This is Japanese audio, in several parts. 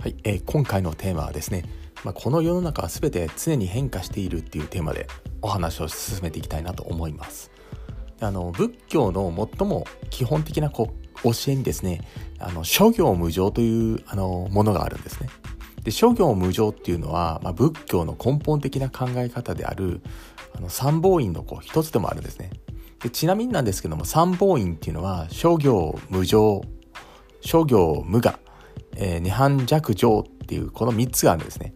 はい、えー、今回のテーマはですね、まあ、この世の中は全て常に変化しているっていうテーマでお話を進めていきたいなと思います。あの仏教の最も基本的なこう教えにですね、あの諸行無常というあのものがあるんですね。で諸行無常っていうのは、まあ、仏教の根本的な考え方であるあの三宝院のこう一つでもあるんですね。でちなみになんですけども三宝院っていうのは諸行無常諸行無我えー、二反弱情っていうこの3つがあるんですね。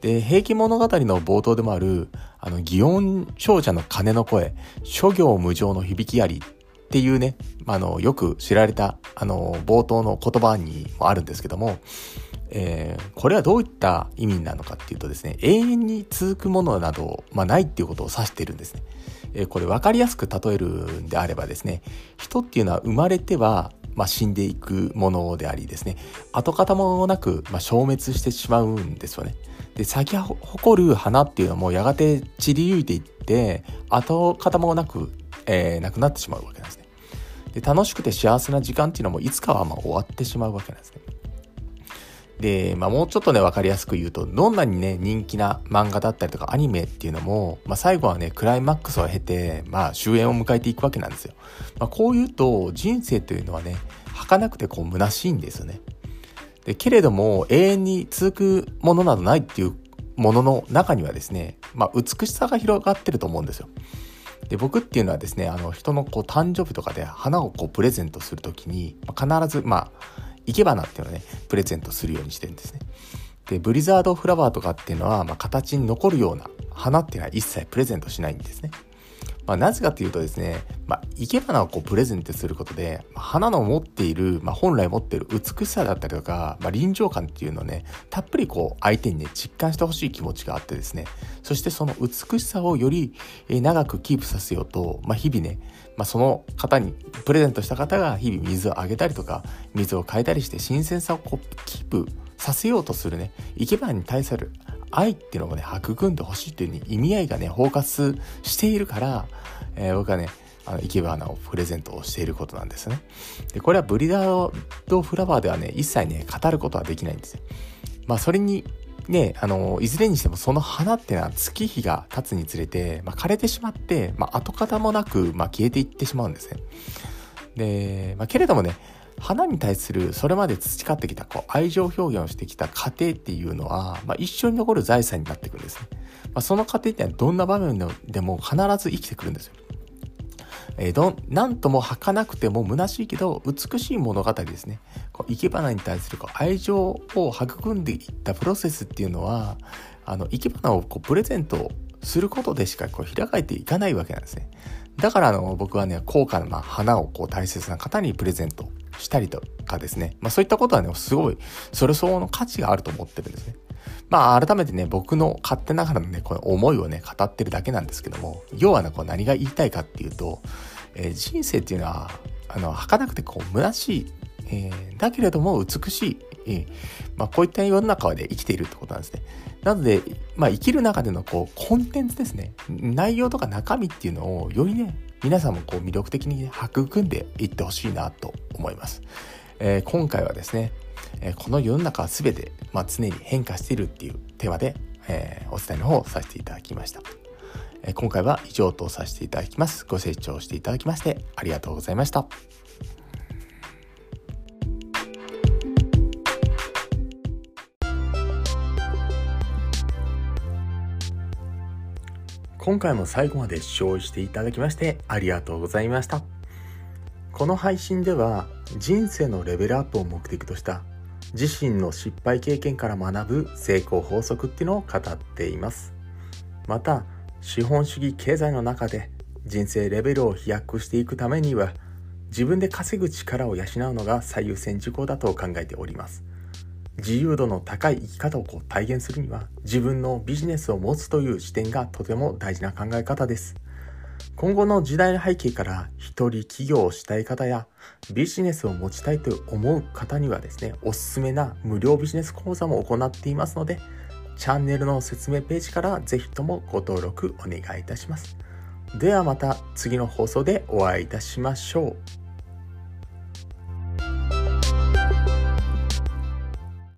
で、平家物語の冒頭でもある、あの、祇園少女の鐘の声、諸行無常の響きありっていうね、あの、よく知られた、あの、冒頭の言葉にもあるんですけども、えー、これはどういった意味なのかっていうとですね、永遠に続くものなど、まあ、ないっていうことを指しているんですね。えー、これ分かりやすく例えるんであればですね、人っていうのは生まれてはまあ、死んでいくものでありですね跡形もなく、まあ、消滅してしまうんですよね。で咲き誇る花っていうのはもうやがて散りゆいていって跡形もなく、えー、なくなってしまうわけなんですね。で楽しくて幸せな時間っていうのもいつかはま終わってしまうわけなんですね。で、まあ、もうちょっとね、わかりやすく言うと、どんなにね、人気な漫画だったりとかアニメっていうのも、まあ、最後はね、クライマックスを経て、まあ、終焉を迎えていくわけなんですよ。まあ、こう言うと、人生というのはね、儚くてこう、虚しいんですよね。で、けれども、永遠に続くものなどないっていうものの中にはですね、まあ、美しさが広がってると思うんですよ。で僕っていうのはですねあの人のこう誕生日とかで花をこうプレゼントするときに、必ずまあ生け花っていうのをね、プレゼントするようにしてるんですね。で、ブリザードフラワーとかっていうのは、まあ、形に残るような花っていうのは一切プレゼントしないんですね。まあ、なぜかというとですね、まあ、生け花をこうプレゼントすることで、まあ、花の持っている、まあ、本来持っている美しさだったりとか、まあ、臨場感っていうのをね、たっぷりこう相手にね、実感してほしい気持ちがあってですね、そしてその美しさをより長くキープさせようと、まあ、日々ね、まあ、その方に、プレゼントした方が日々水をあげたりとか、水を変えたりして新鮮さをこうキープさせようとするね、生け花に対する愛っていうのをね、育んでほしいっていう意味合いがね、包括しているから、えー、僕はね、あの、生け花をプレゼントをしていることなんですね。で、これはブリダードフラワーではね、一切ね、語ることはできないんですよ。まあ、それに、ね、あの、いずれにしてもその花ってのは月日が経つにつれて、まあ、枯れてしまって、まあ、跡形もなく、まあ、消えていってしまうんですね。で、まあ、けれどもね、花に対するそれまで培ってきたこう愛情表現をしてきた過程っていうのは、まあ、一生に残る財産になってくるんですね。まあ、その過程ってのはどんな場面でも必ず生きてくるんですよ。えー、どなんとも儚くても虚しいけど美しい物語ですね。こう生け花に対するこう愛情を育んでいったプロセスっていうのはあの生け花をこうプレゼントすることでしかこう開かれていかないわけなんですね。だからあの僕はね高価な花をこう大切な方にプレゼントしたりとかですね。まあそういったことはね、すごい、それ相応の価値があると思ってるんですね。まあ改めてね、僕の勝手ながらのね、この思いをね、語ってるだけなんですけども、要はね、こう何が言いたいかっていうと、えー、人生っていうのは、あの、儚くてこう、虚しい、えー、だけれども美しい、えー、まあこういった世の中で生きているってことなんですね。なので、まあ生きる中でのこう、コンテンツですね。内容とか中身っていうのをよりね、皆さんもこう魅力的に、育んでいってほしいなと思います。えー、今回はですね、えー、この世の中は全て、まあ、常に変化しているっていうテーマで、えー、お伝えの方をさせていただきました。え今回は以上とさせていただきます。ご清聴していただきましてありがとうございました。今回も最後まで視聴していただきましてありがとうございました。この配信では人生のレベルアップを目的とした自身の失敗経験から学ぶ成功法則っていうのを語っています。また、資本主義経済の中で人生レベルを飛躍していくためには自分で稼ぐ力を養うのが最優先事項だと考えております。自由度の高い生き方をこう体現するには自分のビジネスを持つという視点がとても大事な考え方です。今後の時代の背景から一人起業をしたい方やビジネスを持ちたいと思う方にはですね、おすすめな無料ビジネス講座も行っていますので、チャンネルの説明ページからぜひともご登録お願いいたします。ではまた次の放送でお会いいたしましょう。